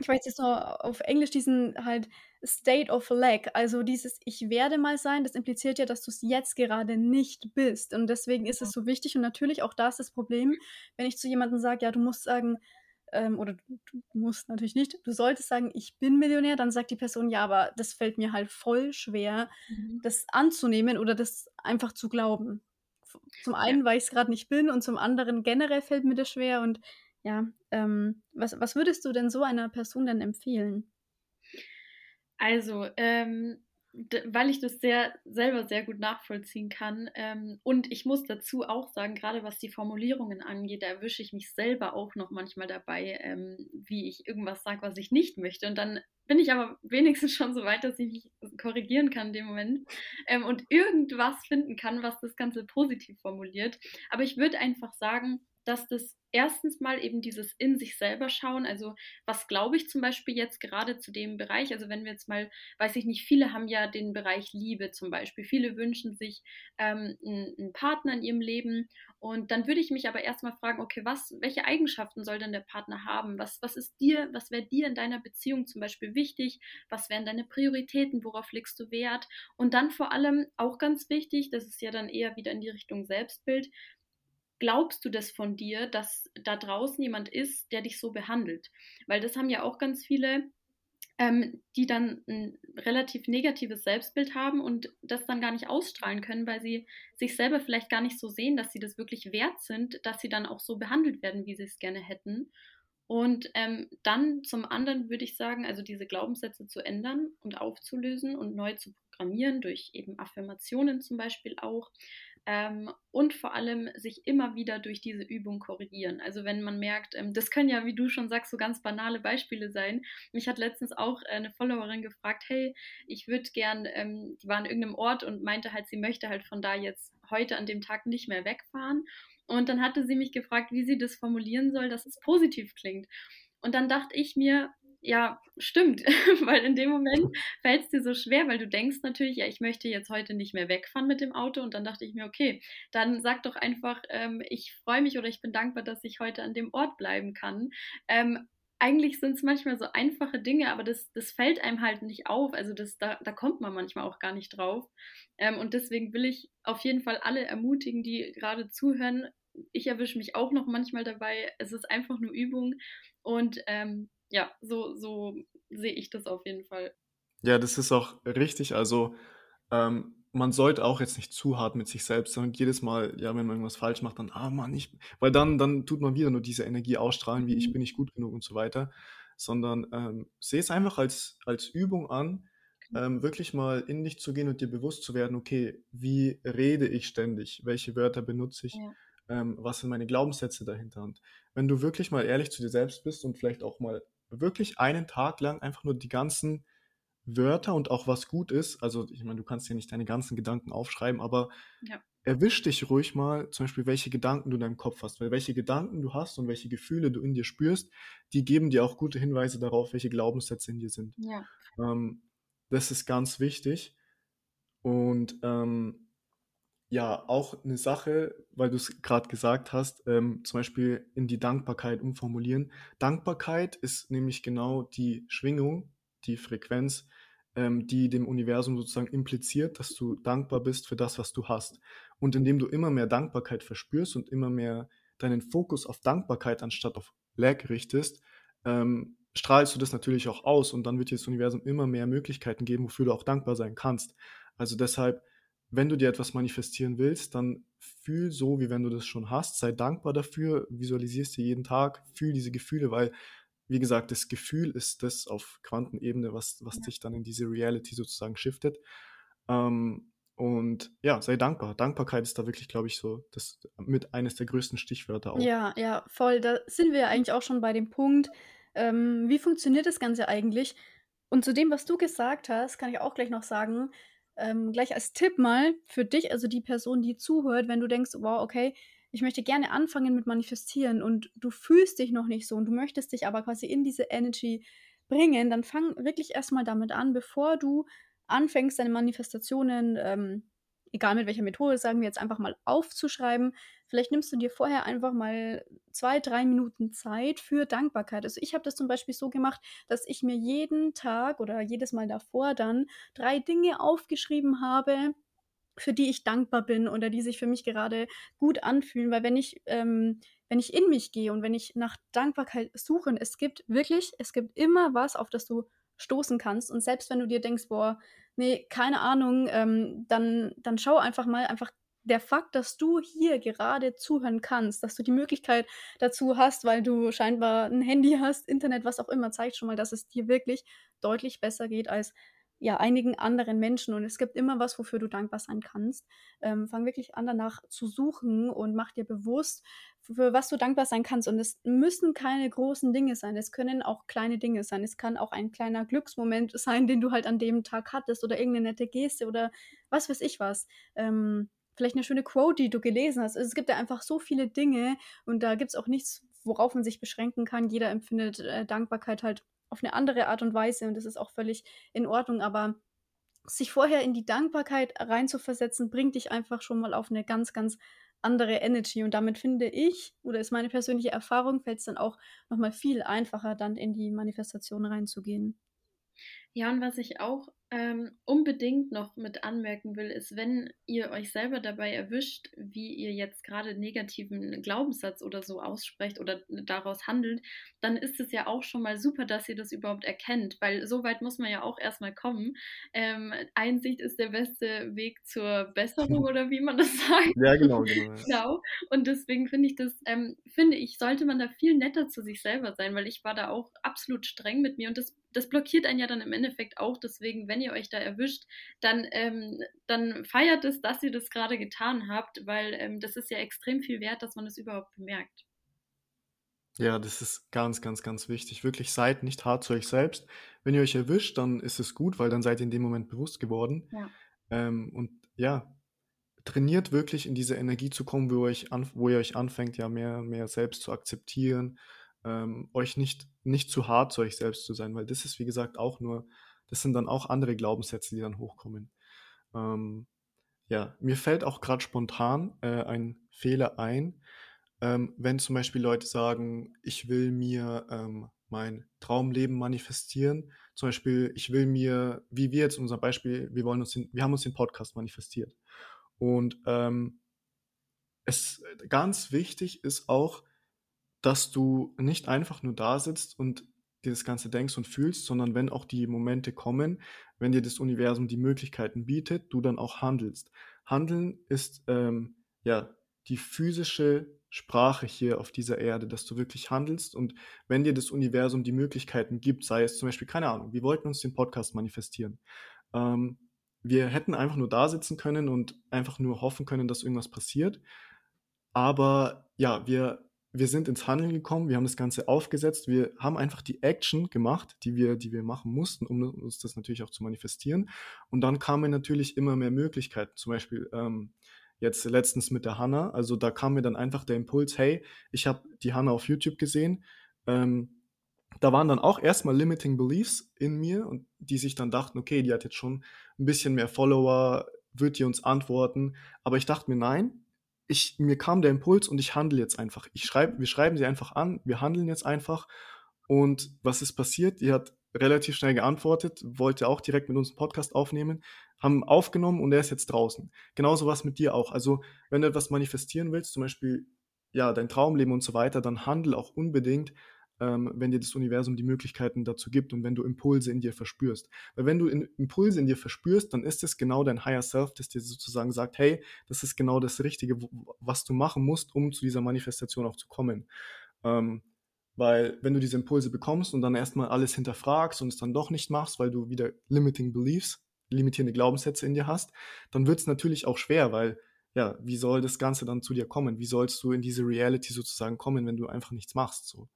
ich weiß jetzt nur auf Englisch diesen halt State of Lack, also dieses „Ich werde mal sein“, das impliziert ja, dass du es jetzt gerade nicht bist und deswegen ist es so wichtig und natürlich auch da ist das Problem, wenn ich zu jemandem sage: „Ja, du musst sagen“ ähm, oder du du musst natürlich nicht, du solltest sagen: „Ich bin Millionär“, dann sagt die Person: „Ja, aber das fällt mir halt voll schwer, Mhm. das anzunehmen oder das einfach zu glauben.“ zum einen, ja. weil ich es gerade nicht bin und zum anderen generell fällt mir das schwer und ja, ähm, was was würdest du denn so einer Person denn empfehlen? Also, ähm, weil ich das sehr selber sehr gut nachvollziehen kann. Ähm, und ich muss dazu auch sagen, gerade was die Formulierungen angeht, da erwische ich mich selber auch noch manchmal dabei, ähm, wie ich irgendwas sage, was ich nicht möchte. Und dann bin ich aber wenigstens schon so weit, dass ich mich korrigieren kann in dem Moment ähm, und irgendwas finden kann, was das Ganze positiv formuliert. Aber ich würde einfach sagen, dass das erstens mal eben dieses in sich selber schauen, also was glaube ich zum Beispiel jetzt gerade zu dem Bereich, also wenn wir jetzt mal, weiß ich nicht, viele haben ja den Bereich Liebe zum Beispiel, viele wünschen sich ähm, einen, einen Partner in ihrem Leben und dann würde ich mich aber erstmal fragen, okay, was, welche Eigenschaften soll denn der Partner haben? Was, was ist dir, was wäre dir in deiner Beziehung zum Beispiel wichtig? Was wären deine Prioritäten? Worauf legst du Wert? Und dann vor allem auch ganz wichtig, das ist ja dann eher wieder in die Richtung Selbstbild, glaubst du das von dir, dass da draußen jemand ist, der dich so behandelt? Weil das haben ja auch ganz viele, ähm, die dann ein relativ negatives Selbstbild haben und das dann gar nicht ausstrahlen können, weil sie sich selber vielleicht gar nicht so sehen, dass sie das wirklich wert sind, dass sie dann auch so behandelt werden, wie sie es gerne hätten. Und ähm, dann zum anderen würde ich sagen, also diese Glaubenssätze zu ändern und aufzulösen und neu zu programmieren, durch eben Affirmationen zum Beispiel auch, ähm, und vor allem sich immer wieder durch diese Übung korrigieren. Also wenn man merkt, ähm, das können ja, wie du schon sagst, so ganz banale Beispiele sein. Mich hat letztens auch äh, eine Followerin gefragt, hey, ich würde gern, ähm, die war an irgendeinem Ort und meinte halt, sie möchte halt von da jetzt heute an dem Tag nicht mehr wegfahren. Und dann hatte sie mich gefragt, wie sie das formulieren soll, dass es positiv klingt. Und dann dachte ich mir, ja, stimmt, weil in dem Moment fällt es dir so schwer, weil du denkst natürlich, ja, ich möchte jetzt heute nicht mehr wegfahren mit dem Auto und dann dachte ich mir, okay, dann sag doch einfach, ähm, ich freue mich oder ich bin dankbar, dass ich heute an dem Ort bleiben kann. Ähm, eigentlich sind es manchmal so einfache Dinge, aber das, das fällt einem halt nicht auf. Also das, da, da kommt man manchmal auch gar nicht drauf. Ähm, und deswegen will ich auf jeden Fall alle ermutigen, die gerade zuhören. Ich erwische mich auch noch manchmal dabei. Es ist einfach nur Übung. Und ähm, ja, so, so sehe ich das auf jeden Fall. Ja, das ist auch richtig. Also ähm, man sollte auch jetzt nicht zu hart mit sich selbst sein und jedes Mal, ja, wenn man irgendwas falsch macht, dann, ah Mann, ich, weil dann, dann tut man wieder nur diese Energie ausstrahlen, wie ich mhm. bin nicht gut genug und so weiter, sondern ähm, sehe es einfach als, als Übung an, genau. ähm, wirklich mal in dich zu gehen und dir bewusst zu werden, okay, wie rede ich ständig, welche Wörter benutze ich, ja. ähm, was sind meine Glaubenssätze dahinter und wenn du wirklich mal ehrlich zu dir selbst bist und vielleicht auch mal wirklich einen Tag lang einfach nur die ganzen Wörter und auch was gut ist. Also, ich meine, du kannst ja nicht deine ganzen Gedanken aufschreiben, aber ja. erwisch dich ruhig mal, zum Beispiel, welche Gedanken du in deinem Kopf hast. Weil welche Gedanken du hast und welche Gefühle du in dir spürst, die geben dir auch gute Hinweise darauf, welche Glaubenssätze in dir sind. Ja. Ähm, das ist ganz wichtig. Und ähm, ja, auch eine Sache, weil du es gerade gesagt hast, ähm, zum Beispiel in die Dankbarkeit umformulieren. Dankbarkeit ist nämlich genau die Schwingung, die Frequenz, ähm, die dem Universum sozusagen impliziert, dass du dankbar bist für das, was du hast. Und indem du immer mehr Dankbarkeit verspürst und immer mehr deinen Fokus auf Dankbarkeit anstatt auf Lack richtest, ähm, strahlst du das natürlich auch aus und dann wird dir das Universum immer mehr Möglichkeiten geben, wofür du auch dankbar sein kannst. Also deshalb wenn du dir etwas manifestieren willst, dann fühl so, wie wenn du das schon hast. Sei dankbar dafür, visualisierst dir jeden Tag, fühl diese Gefühle, weil, wie gesagt, das Gefühl ist das auf Quantenebene, was, was ja. dich dann in diese Reality sozusagen shiftet. Ähm, und ja, sei dankbar. Dankbarkeit ist da wirklich, glaube ich, so das mit eines der größten Stichwörter auch. Ja, ja, voll. Da sind wir ja eigentlich auch schon bei dem Punkt, ähm, wie funktioniert das Ganze eigentlich? Und zu dem, was du gesagt hast, kann ich auch gleich noch sagen, ähm, gleich als Tipp mal für dich, also die Person, die zuhört, wenn du denkst, wow, okay, ich möchte gerne anfangen mit Manifestieren und du fühlst dich noch nicht so und du möchtest dich aber quasi in diese Energy bringen, dann fang wirklich erstmal damit an, bevor du anfängst, deine Manifestationen ähm, egal mit welcher Methode, sagen wir jetzt einfach mal aufzuschreiben. Vielleicht nimmst du dir vorher einfach mal zwei, drei Minuten Zeit für Dankbarkeit. Also ich habe das zum Beispiel so gemacht, dass ich mir jeden Tag oder jedes Mal davor dann drei Dinge aufgeschrieben habe, für die ich dankbar bin oder die sich für mich gerade gut anfühlen. Weil wenn ich, ähm, wenn ich in mich gehe und wenn ich nach Dankbarkeit suche, es gibt wirklich, es gibt immer was, auf das du stoßen kannst. Und selbst wenn du dir denkst, boah, nee, keine Ahnung, ähm, dann, dann schau einfach mal, einfach der Fakt, dass du hier gerade zuhören kannst, dass du die Möglichkeit dazu hast, weil du scheinbar ein Handy hast, Internet, was auch immer, zeigt schon mal, dass es dir wirklich deutlich besser geht als ja, einigen anderen Menschen. Und es gibt immer was, wofür du dankbar sein kannst. Ähm, fang wirklich an, danach zu suchen und mach dir bewusst, für was du dankbar sein kannst. Und es müssen keine großen Dinge sein. Es können auch kleine Dinge sein. Es kann auch ein kleiner Glücksmoment sein, den du halt an dem Tag hattest oder irgendeine nette Geste oder was weiß ich was. Ähm, vielleicht eine schöne Quote, die du gelesen hast. Es gibt ja einfach so viele Dinge und da gibt es auch nichts, worauf man sich beschränken kann. Jeder empfindet äh, Dankbarkeit halt auf eine andere Art und Weise und das ist auch völlig in Ordnung, aber sich vorher in die Dankbarkeit reinzuversetzen, bringt dich einfach schon mal auf eine ganz, ganz andere Energy. Und damit finde ich, oder ist meine persönliche Erfahrung, fällt es dann auch nochmal viel einfacher, dann in die Manifestation reinzugehen. Ja, und was ich auch ähm, unbedingt noch mit anmerken will, ist, wenn ihr euch selber dabei erwischt, wie ihr jetzt gerade negativen Glaubenssatz oder so aussprecht oder daraus handelt, dann ist es ja auch schon mal super, dass ihr das überhaupt erkennt, weil so weit muss man ja auch erstmal kommen. Ähm, Einsicht ist der beste Weg zur Besserung oder wie man das sagt. Ja, genau, genau. Ja. genau. Und deswegen finde ich das, ähm, finde ich, sollte man da viel netter zu sich selber sein, weil ich war da auch absolut streng mit mir und das das blockiert einen ja dann im Endeffekt auch. Deswegen, wenn ihr euch da erwischt, dann, ähm, dann feiert es, dass ihr das gerade getan habt, weil ähm, das ist ja extrem viel wert, dass man es das überhaupt bemerkt. Ja, das ist ganz, ganz, ganz wichtig. Wirklich seid nicht hart zu euch selbst. Wenn ihr euch erwischt, dann ist es gut, weil dann seid ihr in dem Moment bewusst geworden. Ja. Ähm, und ja, trainiert wirklich in diese Energie zu kommen, wo ihr euch, an, wo ihr euch anfängt, ja mehr, mehr selbst zu akzeptieren, ähm, euch nicht, nicht zu hart zu euch selbst zu sein, weil das ist, wie gesagt, auch nur, das sind dann auch andere Glaubenssätze, die dann hochkommen. Ähm, ja, mir fällt auch gerade spontan äh, ein Fehler ein, ähm, wenn zum Beispiel Leute sagen, ich will mir ähm, mein Traumleben manifestieren. Zum Beispiel, ich will mir, wie wir jetzt unser Beispiel, wir wollen uns den, wir haben uns den Podcast manifestiert. Und ähm, es ganz wichtig ist auch, dass du nicht einfach nur da sitzt und dir das Ganze denkst und fühlst, sondern wenn auch die Momente kommen, wenn dir das Universum die Möglichkeiten bietet, du dann auch handelst. Handeln ist ähm, ja die physische Sprache hier auf dieser Erde, dass du wirklich handelst und wenn dir das Universum die Möglichkeiten gibt, sei es zum Beispiel, keine Ahnung, wir wollten uns den Podcast manifestieren. Ähm, wir hätten einfach nur da sitzen können und einfach nur hoffen können, dass irgendwas passiert. Aber ja, wir wir sind ins Handeln gekommen, wir haben das Ganze aufgesetzt, wir haben einfach die Action gemacht, die wir, die wir machen mussten, um uns das natürlich auch zu manifestieren. Und dann kamen natürlich immer mehr Möglichkeiten. Zum Beispiel ähm, jetzt letztens mit der Hanna. Also da kam mir dann einfach der Impuls, hey, ich habe die Hanna auf YouTube gesehen. Ähm, da waren dann auch erstmal Limiting Beliefs in mir und die sich dann dachten, okay, die hat jetzt schon ein bisschen mehr Follower, wird die uns antworten. Aber ich dachte mir, nein, ich, mir kam der Impuls und ich handle jetzt einfach. Ich schreibe, wir schreiben sie einfach an, wir handeln jetzt einfach. Und was ist passiert? Die hat relativ schnell geantwortet, wollte auch direkt mit uns einen Podcast aufnehmen, haben aufgenommen und er ist jetzt draußen. Genauso was mit dir auch. Also, wenn du etwas manifestieren willst, zum Beispiel ja, dein Traumleben und so weiter, dann handel auch unbedingt ähm, wenn dir das Universum die Möglichkeiten dazu gibt und wenn du Impulse in dir verspürst. Weil wenn du in, Impulse in dir verspürst, dann ist es genau dein Higher Self, das dir sozusagen sagt, hey, das ist genau das Richtige, was du machen musst, um zu dieser Manifestation auch zu kommen. Ähm, weil wenn du diese Impulse bekommst und dann erstmal alles hinterfragst und es dann doch nicht machst, weil du wieder limiting beliefs, limitierende Glaubenssätze in dir hast, dann wird es natürlich auch schwer, weil ja, wie soll das Ganze dann zu dir kommen? Wie sollst du in diese Reality sozusagen kommen, wenn du einfach nichts machst? So.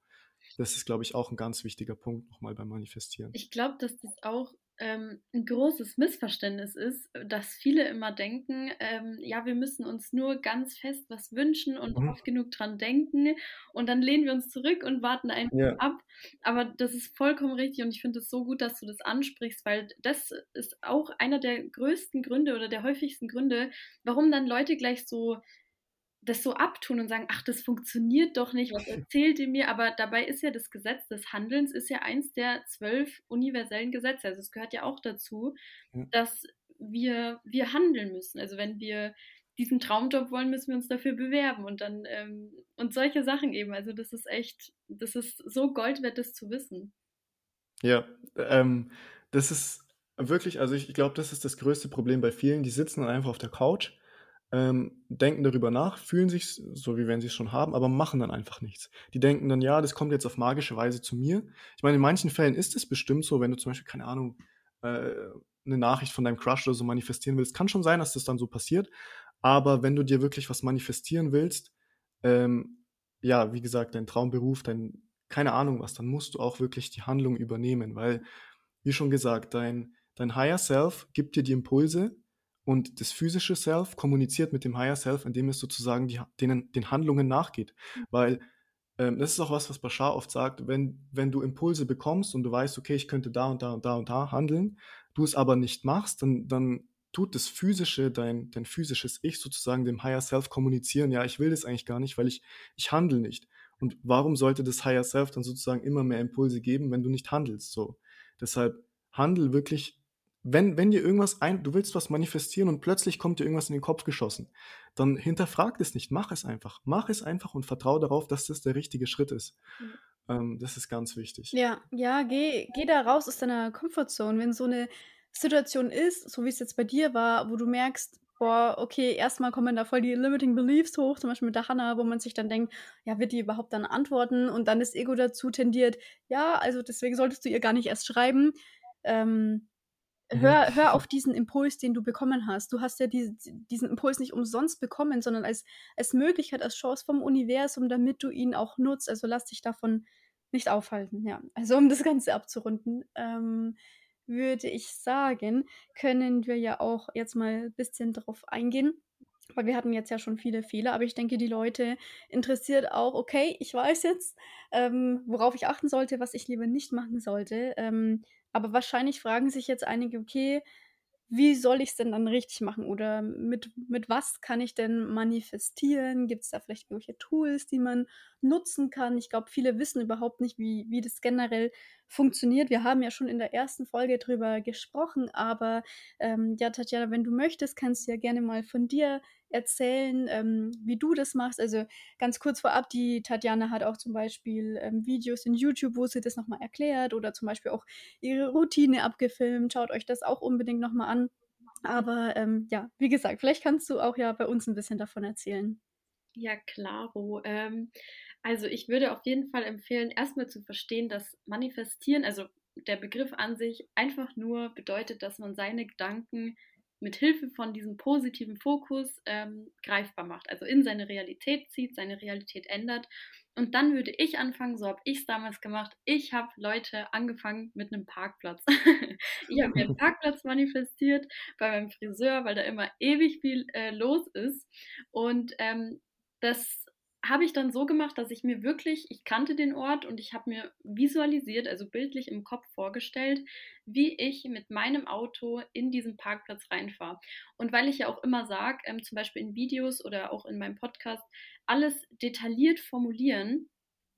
Das ist, glaube ich, auch ein ganz wichtiger Punkt nochmal beim Manifestieren. Ich glaube, dass das auch ähm, ein großes Missverständnis ist, dass viele immer denken, ähm, ja, wir müssen uns nur ganz fest was wünschen und mhm. oft genug dran denken und dann lehnen wir uns zurück und warten einfach ja. ab. Aber das ist vollkommen richtig und ich finde es so gut, dass du das ansprichst, weil das ist auch einer der größten Gründe oder der häufigsten Gründe, warum dann Leute gleich so das so abtun und sagen, ach, das funktioniert doch nicht, was erzählt ihr mir? Aber dabei ist ja das Gesetz des Handelns ist ja eins der zwölf universellen Gesetze. Also es gehört ja auch dazu, dass wir, wir handeln müssen. Also wenn wir diesen Traumjob wollen, müssen wir uns dafür bewerben und dann ähm, und solche Sachen eben. Also das ist echt, das ist so Gold wert, das zu wissen. Ja, ähm, das ist wirklich, also ich, ich glaube, das ist das größte Problem bei vielen. Die sitzen dann einfach auf der Couch ähm, denken darüber nach, fühlen sich so, wie wenn sie es schon haben, aber machen dann einfach nichts. Die denken dann, ja, das kommt jetzt auf magische Weise zu mir. Ich meine, in manchen Fällen ist es bestimmt so, wenn du zum Beispiel, keine Ahnung, äh, eine Nachricht von deinem Crush oder so manifestieren willst. Kann schon sein, dass das dann so passiert. Aber wenn du dir wirklich was manifestieren willst, ähm, ja, wie gesagt, dein Traumberuf, dein, keine Ahnung was, dann musst du auch wirklich die Handlung übernehmen, weil, wie schon gesagt, dein, dein Higher Self gibt dir die Impulse, und das physische Self kommuniziert mit dem Higher Self, indem es sozusagen die, denen, den Handlungen nachgeht. Weil ähm, das ist auch was, was Bashar oft sagt, wenn, wenn du Impulse bekommst und du weißt, okay, ich könnte da und da und da und da handeln, du es aber nicht machst, dann, dann tut das physische, dein, dein physisches Ich sozusagen dem Higher Self kommunizieren, ja, ich will das eigentlich gar nicht, weil ich, ich handle nicht. Und warum sollte das Higher Self dann sozusagen immer mehr Impulse geben, wenn du nicht handelst? So. Deshalb handel wirklich wenn, wenn dir irgendwas ein, du willst was manifestieren und plötzlich kommt dir irgendwas in den Kopf geschossen, dann hinterfrag es nicht, mach es einfach. Mach es einfach und vertraue darauf, dass das der richtige Schritt ist. Mhm. Ähm, das ist ganz wichtig. Ja, ja, geh, geh da raus aus deiner Comfortzone. Wenn so eine Situation ist, so wie es jetzt bei dir war, wo du merkst, boah, okay, erstmal kommen da voll die limiting beliefs hoch, zum Beispiel mit der Hanna, wo man sich dann denkt, ja, wird die überhaupt dann antworten? Und dann das Ego dazu tendiert, ja, also deswegen solltest du ihr gar nicht erst schreiben. Ähm. Hör, hör auf diesen Impuls, den du bekommen hast. Du hast ja die, diesen Impuls nicht umsonst bekommen, sondern als, als Möglichkeit, als Chance vom Universum, damit du ihn auch nutzt. Also lass dich davon nicht aufhalten. Ja, also um das Ganze abzurunden, ähm, würde ich sagen, können wir ja auch jetzt mal ein bisschen drauf eingehen. Weil wir hatten jetzt ja schon viele Fehler, aber ich denke, die Leute interessiert auch, okay, ich weiß jetzt, ähm, worauf ich achten sollte, was ich lieber nicht machen sollte. Ähm, aber wahrscheinlich fragen sich jetzt einige, okay, wie soll ich es denn dann richtig machen? Oder mit, mit was kann ich denn manifestieren? Gibt es da vielleicht irgendwelche Tools, die man nutzen kann? Ich glaube, viele wissen überhaupt nicht, wie, wie das generell funktioniert. Wir haben ja schon in der ersten Folge drüber gesprochen, aber ähm, ja, Tatjana, wenn du möchtest, kannst du ja gerne mal von dir erzählen, ähm, wie du das machst. Also ganz kurz vorab, die Tatjana hat auch zum Beispiel ähm, Videos in YouTube, wo sie das nochmal erklärt oder zum Beispiel auch ihre Routine abgefilmt. Schaut euch das auch unbedingt nochmal an. Aber ähm, ja, wie gesagt, vielleicht kannst du auch ja bei uns ein bisschen davon erzählen. Ja, klaro. Ähm, also ich würde auf jeden Fall empfehlen, erstmal zu verstehen, dass Manifestieren, also der Begriff an sich, einfach nur bedeutet, dass man seine Gedanken mit Hilfe von diesem positiven Fokus ähm, greifbar macht, also in seine Realität zieht, seine Realität ändert. Und dann würde ich anfangen, so habe ich es damals gemacht. Ich habe Leute angefangen mit einem Parkplatz. ich habe mir einen Parkplatz manifestiert bei meinem Friseur, weil da immer ewig viel äh, los ist. Und ähm, das habe ich dann so gemacht, dass ich mir wirklich, ich kannte den Ort und ich habe mir visualisiert, also bildlich im Kopf vorgestellt, wie ich mit meinem Auto in diesen Parkplatz reinfahre. Und weil ich ja auch immer sage, ähm, zum Beispiel in Videos oder auch in meinem Podcast, alles detailliert formulieren,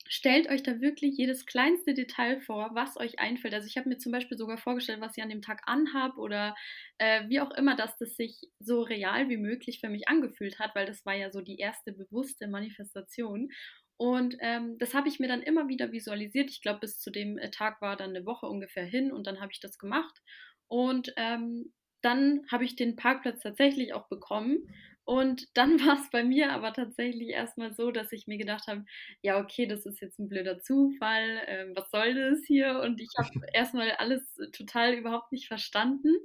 stellt euch da wirklich jedes kleinste Detail vor, was euch einfällt. Also ich habe mir zum Beispiel sogar vorgestellt, was ich an dem Tag anhab oder äh, wie auch immer, dass das sich so real wie möglich für mich angefühlt hat, weil das war ja so die erste bewusste Manifestation. Und ähm, das habe ich mir dann immer wieder visualisiert. Ich glaube, bis zu dem äh, Tag war dann eine Woche ungefähr hin und dann habe ich das gemacht. Und ähm, dann habe ich den Parkplatz tatsächlich auch bekommen. Und dann war es bei mir aber tatsächlich erstmal so, dass ich mir gedacht habe, ja, okay, das ist jetzt ein blöder Zufall, ähm, was soll das hier? Und ich habe erstmal alles total überhaupt nicht verstanden.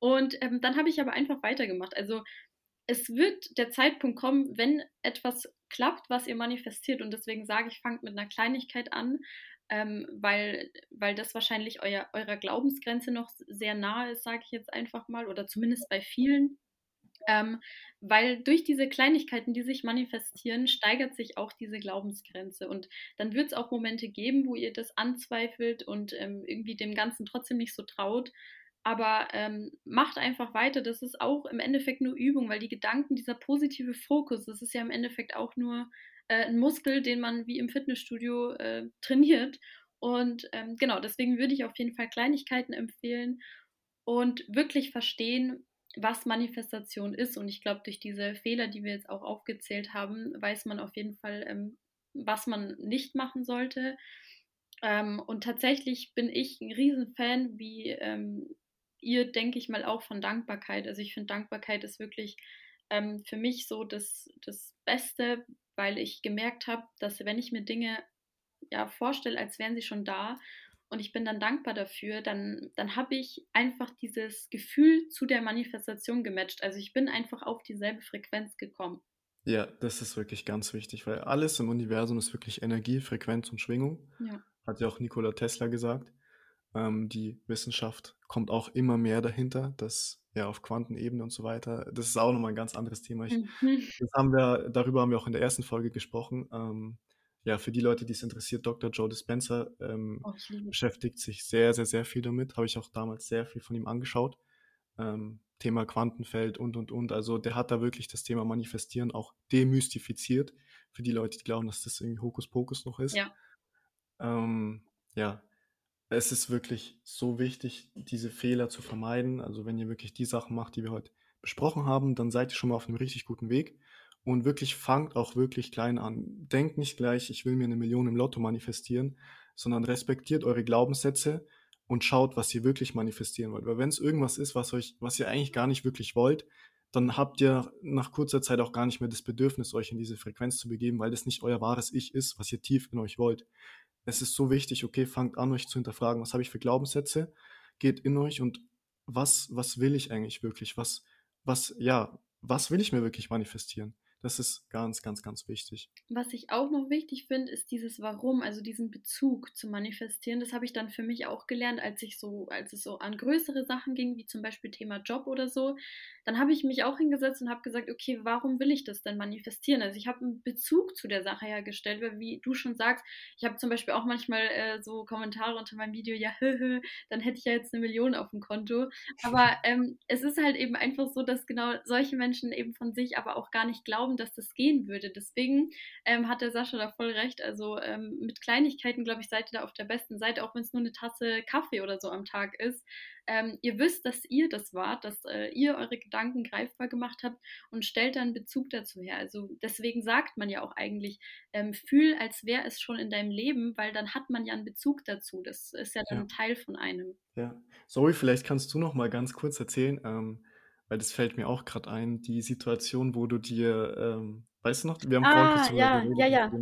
Und ähm, dann habe ich aber einfach weitergemacht. Also es wird der Zeitpunkt kommen, wenn etwas klappt, was ihr manifestiert. Und deswegen sage ich, fangt mit einer Kleinigkeit an. ähm, weil, weil das wahrscheinlich euer, eurer Glaubensgrenze noch sehr nahe ist, sage ich jetzt einfach mal, oder zumindest bei vielen. Ähm, weil durch diese Kleinigkeiten, die sich manifestieren, steigert sich auch diese Glaubensgrenze. Und dann wird es auch Momente geben, wo ihr das anzweifelt und ähm, irgendwie dem Ganzen trotzdem nicht so traut. Aber ähm, macht einfach weiter. Das ist auch im Endeffekt nur Übung, weil die Gedanken, dieser positive Fokus, das ist ja im Endeffekt auch nur äh, ein Muskel, den man wie im Fitnessstudio äh, trainiert. Und ähm, genau, deswegen würde ich auf jeden Fall Kleinigkeiten empfehlen und wirklich verstehen, was Manifestation ist. Und ich glaube, durch diese Fehler, die wir jetzt auch aufgezählt haben, weiß man auf jeden Fall, ähm, was man nicht machen sollte. Ähm, und tatsächlich bin ich ein Riesenfan, wie ähm, ihr, denke ich mal, auch von Dankbarkeit. Also ich finde, Dankbarkeit ist wirklich ähm, für mich so das, das Beste, weil ich gemerkt habe, dass wenn ich mir Dinge ja vorstelle, als wären sie schon da und ich bin dann dankbar dafür, dann, dann habe ich einfach dieses Gefühl zu der Manifestation gematcht. Also ich bin einfach auf dieselbe Frequenz gekommen. Ja, das ist wirklich ganz wichtig, weil alles im Universum ist wirklich Energie, Frequenz und Schwingung. Ja. Hat ja auch Nikola Tesla gesagt. Ähm, die Wissenschaft kommt auch immer mehr dahinter, dass ja auf Quantenebene und so weiter. Das ist auch nochmal ein ganz anderes Thema. Ich, mhm. das haben wir, darüber haben wir auch in der ersten Folge gesprochen. Ähm, ja, für die Leute, die es interessiert, Dr. Joe Dispenza ähm, oh, beschäftigt sich sehr, sehr, sehr viel damit. Habe ich auch damals sehr viel von ihm angeschaut. Ähm, Thema Quantenfeld und, und, und. Also der hat da wirklich das Thema Manifestieren auch demystifiziert. Für die Leute, die glauben, dass das irgendwie Hokuspokus noch ist. Ja. Ähm, ja, es ist wirklich so wichtig, diese Fehler zu vermeiden. Also wenn ihr wirklich die Sachen macht, die wir heute besprochen haben, dann seid ihr schon mal auf einem richtig guten Weg. Und wirklich fangt auch wirklich klein an. Denkt nicht gleich, ich will mir eine Million im Lotto manifestieren, sondern respektiert eure Glaubenssätze und schaut, was ihr wirklich manifestieren wollt. Weil wenn es irgendwas ist, was euch, was ihr eigentlich gar nicht wirklich wollt, dann habt ihr nach kurzer Zeit auch gar nicht mehr das Bedürfnis, euch in diese Frequenz zu begeben, weil das nicht euer wahres Ich ist, was ihr tief in euch wollt es ist so wichtig, okay, fangt an, euch zu hinterfragen, was habe ich für Glaubenssätze, geht in euch und was, was will ich eigentlich wirklich? Was, was, ja, was will ich mir wirklich manifestieren? Das ist ganz, ganz, ganz wichtig. Was ich auch noch wichtig finde, ist dieses Warum, also diesen Bezug zu manifestieren. Das habe ich dann für mich auch gelernt, als ich so, als es so an größere Sachen ging, wie zum Beispiel Thema Job oder so. Dann habe ich mich auch hingesetzt und habe gesagt, okay, warum will ich das denn manifestieren? Also ich habe einen Bezug zu der Sache hergestellt, weil wie du schon sagst, ich habe zum Beispiel auch manchmal äh, so Kommentare unter meinem Video, ja, dann hätte ich ja jetzt eine Million auf dem Konto. Aber ähm, es ist halt eben einfach so, dass genau solche Menschen eben von sich aber auch gar nicht glauben, glauben, dass das gehen würde. Deswegen ähm, hat der Sascha da voll recht. Also ähm, mit Kleinigkeiten, glaube ich, seid ihr da auf der besten Seite, auch wenn es nur eine Tasse Kaffee oder so am Tag ist. Ähm, ihr wisst, dass ihr das wart, dass äh, ihr eure Gedanken greifbar gemacht habt und stellt dann Bezug dazu her. Also deswegen sagt man ja auch eigentlich, ähm, fühl, als wäre es schon in deinem Leben, weil dann hat man ja einen Bezug dazu. Das ist ja dann ja. ein Teil von einem. Ja. Sorry, vielleicht kannst du noch mal ganz kurz erzählen, ähm, weil das fällt mir auch gerade ein, die Situation, wo du dir, ähm, weißt du noch, wir haben ah, vorhin ja, geredet, ja, ja.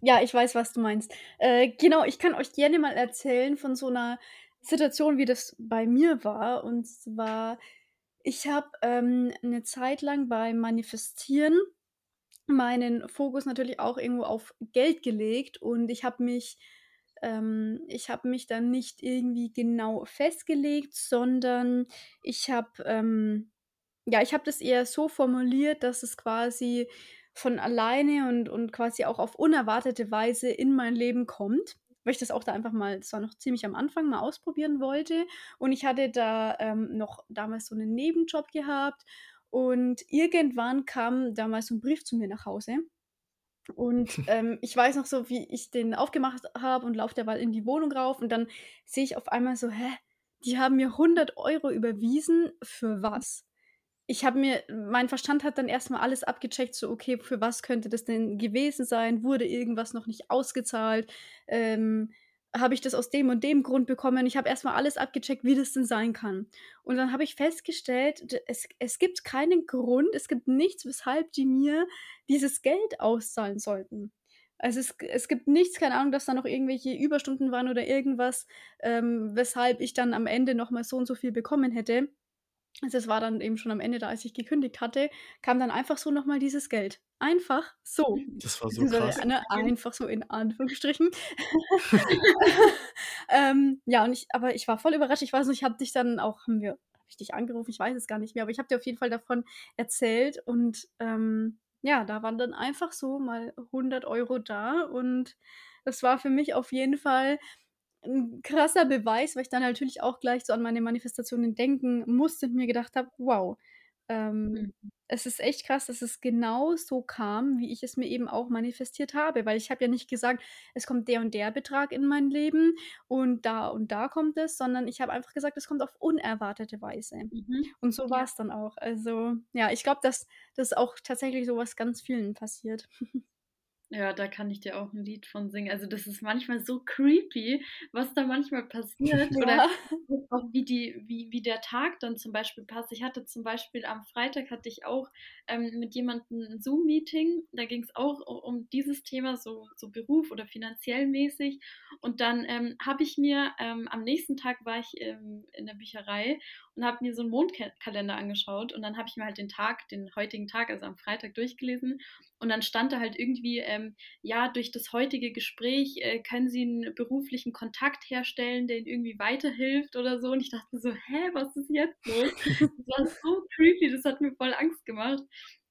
Ja, ich weiß, was du meinst. Äh, genau, ich kann euch gerne mal erzählen von so einer Situation, wie das bei mir war. Und zwar, ich habe ähm, eine Zeit lang beim Manifestieren meinen Fokus natürlich auch irgendwo auf Geld gelegt und ich habe mich ähm, ich habe mich dann nicht irgendwie genau festgelegt, sondern ich habe ähm, ja, ich habe das eher so formuliert, dass es quasi von alleine und und quasi auch auf unerwartete Weise in mein Leben kommt, weil ich das auch da einfach mal das war noch ziemlich am Anfang, mal ausprobieren wollte. Und ich hatte da, ähm, noch damals so einen Nebenjob gehabt und irgendwann kam damals so ein Brief zu mir nach Hause. Und, ähm, ich weiß noch so, wie ich den aufgemacht habe und laufe derweil in die Wohnung rauf und dann sehe ich auf einmal so: „Hä, die haben mir 100 Euro überwiesen, für was?“ Ich habe mir mein Verstand hat dann erstmal alles abgecheckt, so: „Okay, für was könnte das denn gewesen sein? Wurde irgendwas noch nicht ausgezahlt? Ähm, habe ich das aus dem und dem Grund bekommen?“ Ich habe erstmal alles abgecheckt, wie das denn sein kann. Und dann habe ich festgestellt, es es gibt keinen Grund, es gibt nichts, weshalb die mir dieses Geld auszahlen sollten. Also, es es gibt nichts, keine Ahnung, dass da noch irgendwelche Überstunden waren oder irgendwas, ähm, weshalb ich dann am Ende noch mal so und so viel bekommen hätte. Also, es war dann eben schon am Ende da, als ich gekündigt hatte, kam dann einfach so noch mal dieses Geld. Einfach so. Das war so krass. ne, einfach so in Anführungsstrichen. Ähm, ja, und ich aber ich war voll überrascht. Ich weiß nicht, ich habe dich dann auch haben wir habe ich dich angerufen? Ich weiß es gar nicht mehr, aber ich habe dir auf jeden Fall davon erzählt und, ähm, ja, da waren dann einfach so mal 100 Euro da und das war für mich auf jeden Fall 'n krasser Beweis, weil ich dann natürlich auch gleich so an meine Manifestationen denken musste und mir gedacht habe: „Wow, ähm, Mhm. es ist echt krass, dass es genau so kam, wie ich es mir eben auch manifestiert habe.“ Weil ich habe ja nicht gesagt: „Es kommt der und der Betrag in mein Leben und da und da kommt es“, sondern ich habe einfach gesagt: „Es kommt auf unerwartete Weise.“ Mhm. Und so Ja. war's dann auch. Also, ja, ich glaube, dass das auch tatsächlich so was ganz vielen passiert. Ja, da kann ich dir auch 'n Lied von singen. Also, das ist manchmal so creepy, was da manchmal passiert oder Ja. auch wie die wie wie der Tag dann zum Beispiel passt. Ich hatte zum Beispiel am Freitag hatte ich auch, ähm, mit jemandem 'n Zoom-Meeting. Da ging's auch u um dieses Thema, so so Beruf oder finanziell mäßig. Und dann, ähm, habe ich mir ähm, am nächsten Tag war ich, in der Bücherei und habe mir so 'n Mondka Kalender angeschaut und dann habe ich mir halt den Tag den heutigen Tag, also am Freitag durchgelesen und dann stand da halt irgendwie, ähm, ja, durch das heutige Gespräch, äh, können Sie 'n beruflichen Kontakt herstellen, der Ihnen irgendwie weiterhilft oder so. Und ich dachte so: „Hä, was ist jetzt los?“ Das war so creepy, das hat mir voll Angst gemacht.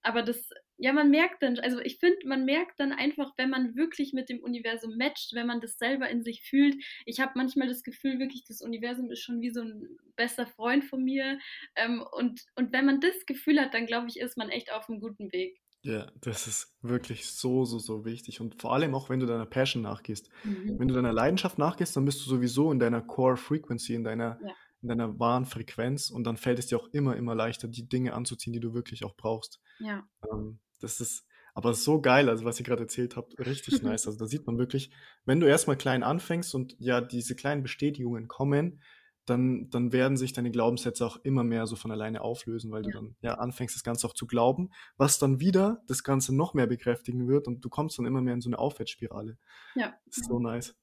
Aber das ja, man merkt dann also, ich finde, man merkt dann einfach, wenn man wirklich mit dem Universum matcht, wenn man das selber in sich fühlt. Ich habe manchmal das Gefühl wirklich, das Universum ist schon wie so 'n bester Freund von mir. Ähm, und und wenn man das Gefühl hat, dann glaube ich, ist man echt auf'm guten Weg. Ja, das ist wirklich so, so, so wichtig und vor allem auch, wenn du deiner Passion nachgehst. Mhm. Wenn du deiner Leidenschaft nachgehst, dann bist du sowieso in deiner Core Frequency, in deiner Ja. in deiner wahren Frequenz und dann fällt es dir auch immer, immer leichter, die Dinge anzuziehen, die du wirklich auch brauchst. Ja. Ähm, das ist aber so geil, also, was ihr grad erzählt habt, richtig nice. Also, da sieht man wirklich, wenn du erst mal klein anfängst und ja, diese kleinen Bestätigungen kommen, dann dann werden sich deine Glaubenssätze auch immer mehr so von alleine auflösen, weil du dann, ja, anfängst, das Ganze auch zu glauben, was dann wieder das Ganze noch mehr bekräftigen wird und du kommst dann immer mehr in so 'ne Aufwärtsspirale. Ja. Ist so nice.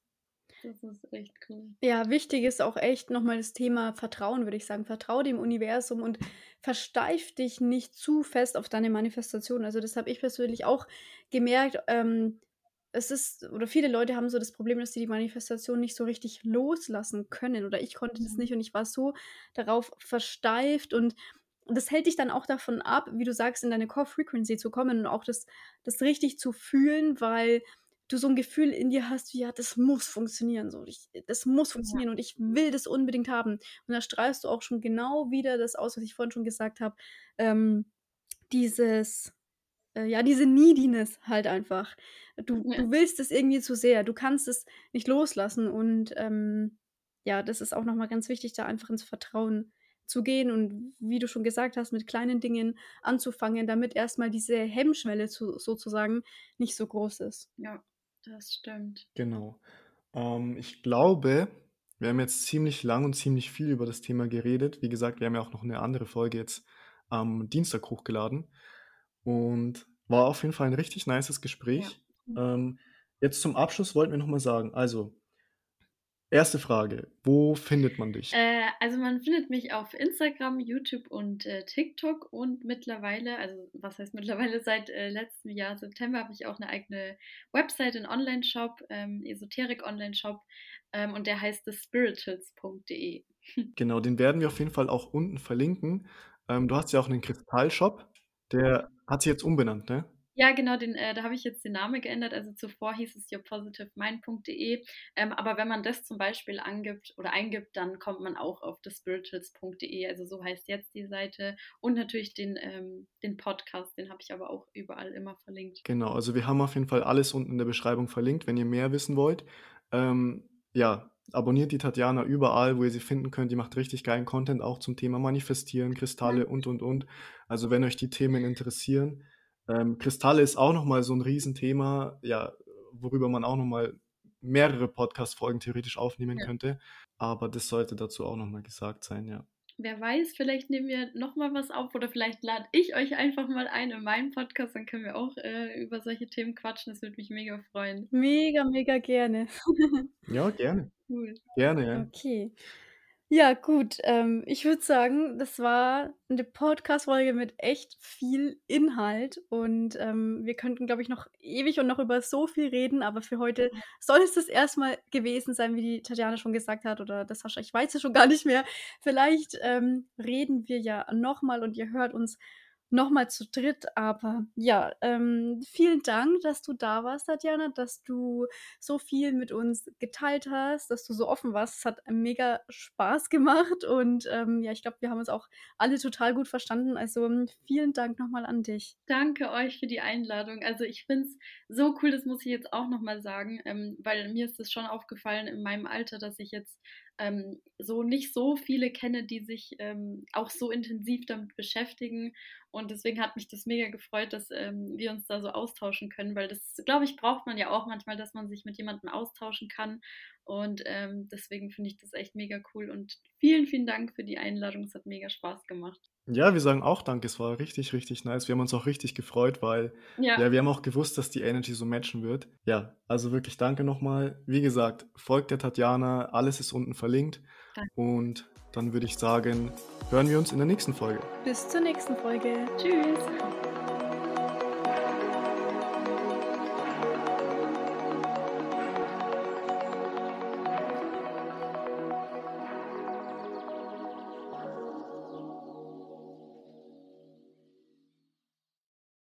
Das ist echt cool. Ja, wichtig ist auch echt noch mal das Thema Vertrauen, würde ich sagen. Vertraue dem Universum und versteif dich nicht zu fest auf deine Manifestation. Also, das habe ich persönlich auch gemerkt. Ähm, es ist oder viele Leute haben so das Problem, dass sie die Manifestation nicht so richtig loslassen können oder ich konnte das Mhm. nicht und ich war so darauf versteift und das hält dich dann auch davon ab, wie du sagst, in deine Core Frequency zu kommen und auch das das richtig zu fühlen, weil du so 'n Gefühl in dir hast wie: „Ja, das muss funktionieren so. Ich das muss Ja. funktionieren und ich will das unbedingt haben.“ Und da strahlst du auch schon genau wieder das aus, was ich vorhin schon gesagt habe. Ähm, dieses äh, ja, diese Neediness halt einfach. Du Ja. du willst es irgendwie zu sehr. Du kannst es nicht loslassen und, ähm, ja, das ist auch noch mal ganz wichtig, da einfach ins Vertrauen zu gehen und wie du schon gesagt hast, mit kleinen Dingen anzufangen, damit erst mal diese Hemmschwelle zu sozusagen nicht so groß ist. Ja, das stimmt. Genau. Ähm, ich glaube, wir haben jetzt ziemlich lang und ziemlich viel über das Thema geredet. Wie gesagt, wir haben ja auch noch 'ne andere Folge jetzt am Dienstag hochgeladen und war auf jeden Fall 'n richtig nices Ja. Gespräch. Mhm. Ähm, jetzt zum Abschluss wollten wir noch mal sagen also 1. Frage: Wo findet man dich? Äh, also, man findet mich auf Instagram, YouTube und, äh, TikTok und mittlerweile also, was heißt mittlerweile, seit, äh, letztem Jahr September habe ich auch 'ne eigene Website, 'n Onlineshop, ähm, Esoterik-Onlineshop, ähm, und der heißt thespirituals.de. Genau, den werden wir auf jeden Fall auch unten verlinken. Ähm, du hast ja auch 'nen Kristallshop, der hat sich jetzt umbenannt, ne? Ja, genau, den äh, da habe ich jetzt den Namen geändert. Also, zuvor hieß es yourpositivemind.de. Ähm, aber wenn man das zum Beispiel angibt oder eingibt, dann kommt man auch auf thespirituals.de. Also, so heißt jetzt die Seite und natürlich den ähm, den Podcast, den habe ich aber auch überall immer verlinkt. Genau, also, wir haben auf jeden Fall alles unten in der Beschreibung verlinkt, wenn ihr mehr wissen wollt. Ähm, ja, abonniert die Tatjana überall, wo ihr sie finden könnt. Die macht richtig geilen Content auch zum Thema Manifestieren, Kristalle und, und, und. Also, wenn euch die Themen interessieren ähm, Kristalle ist auch noch mal so 'n Riesenthema, ja, worüber man auch noch mal mehrere Podcast-Folgen theoretisch aufnehmen Ja. könnte, aber das sollte dazu auch noch mal gesagt sein, ja. Wer weiß, vielleicht nehmen wir noch mal was auf oder vielleicht lade ich euch einfach mal ein in meinen Podcast, dann können wir auch, äh, über solche Themen quatschen. Das würde mich mega freuen. Mega, mega gerne. Ja, gerne. Cool. Gerne, ja. Okay. Ja, gut. Ähm, ich würde sagen, das war eine Podcast-Folge mit echt viel Inhalt und, ähm, wir könnten, glaube ich, noch ewig und noch über so viel reden, aber für heute soll es das erstmal gewesen sein, wie die Tatjana schon gesagt hat oder das Sascha, ich weiß es schon gar nicht mehr. Vielleicht, ähm, reden wir ja noch mal und ihr hört uns nochmal zu dritt. Aber ja, ähm, vielen Dank, dass du da warst, Tatjana, dass du so viel mit uns geteilt hast, dass du so offen warst. Es hat mega Spaß gemacht und ähm, ja, ich glaube, wir haben uns auch alle total gut verstanden. Also vielen Dank nochmal an dich. Danke euch für die Einladung. Also ich finde es so cool, das muss ich jetzt auch nochmal sagen, ähm, weil mir ist es schon aufgefallen in meinem Alter, dass ich jetzt ähm, so nicht so viele kenne, die sich ähm, auch so intensiv damit beschäftigen. Und deswegen hat mich das mega gefreut, dass ähm, wir uns da so austauschen können, weil das, glaube ich, braucht man ja auch manchmal, dass man sich mit jemandem austauschen kann. Und ähm, deswegen finde ich das echt mega cool. Und vielen, vielen Dank für die Einladung. Es hat mega Spaß gemacht. Ja, wir sagen auch Danke. Es war richtig, richtig nice. Wir haben uns auch richtig gefreut, weil ja. ja, wir haben auch gewusst, dass die Energy so matchen wird. Ja, also wirklich danke nochmal. Wie gesagt, folgt der Tatjana. Alles ist unten verlinkt. Danke. Und dann würde ich sagen, hören wir uns in der nächsten Folge. Bis zur nächsten Folge. Tschüss.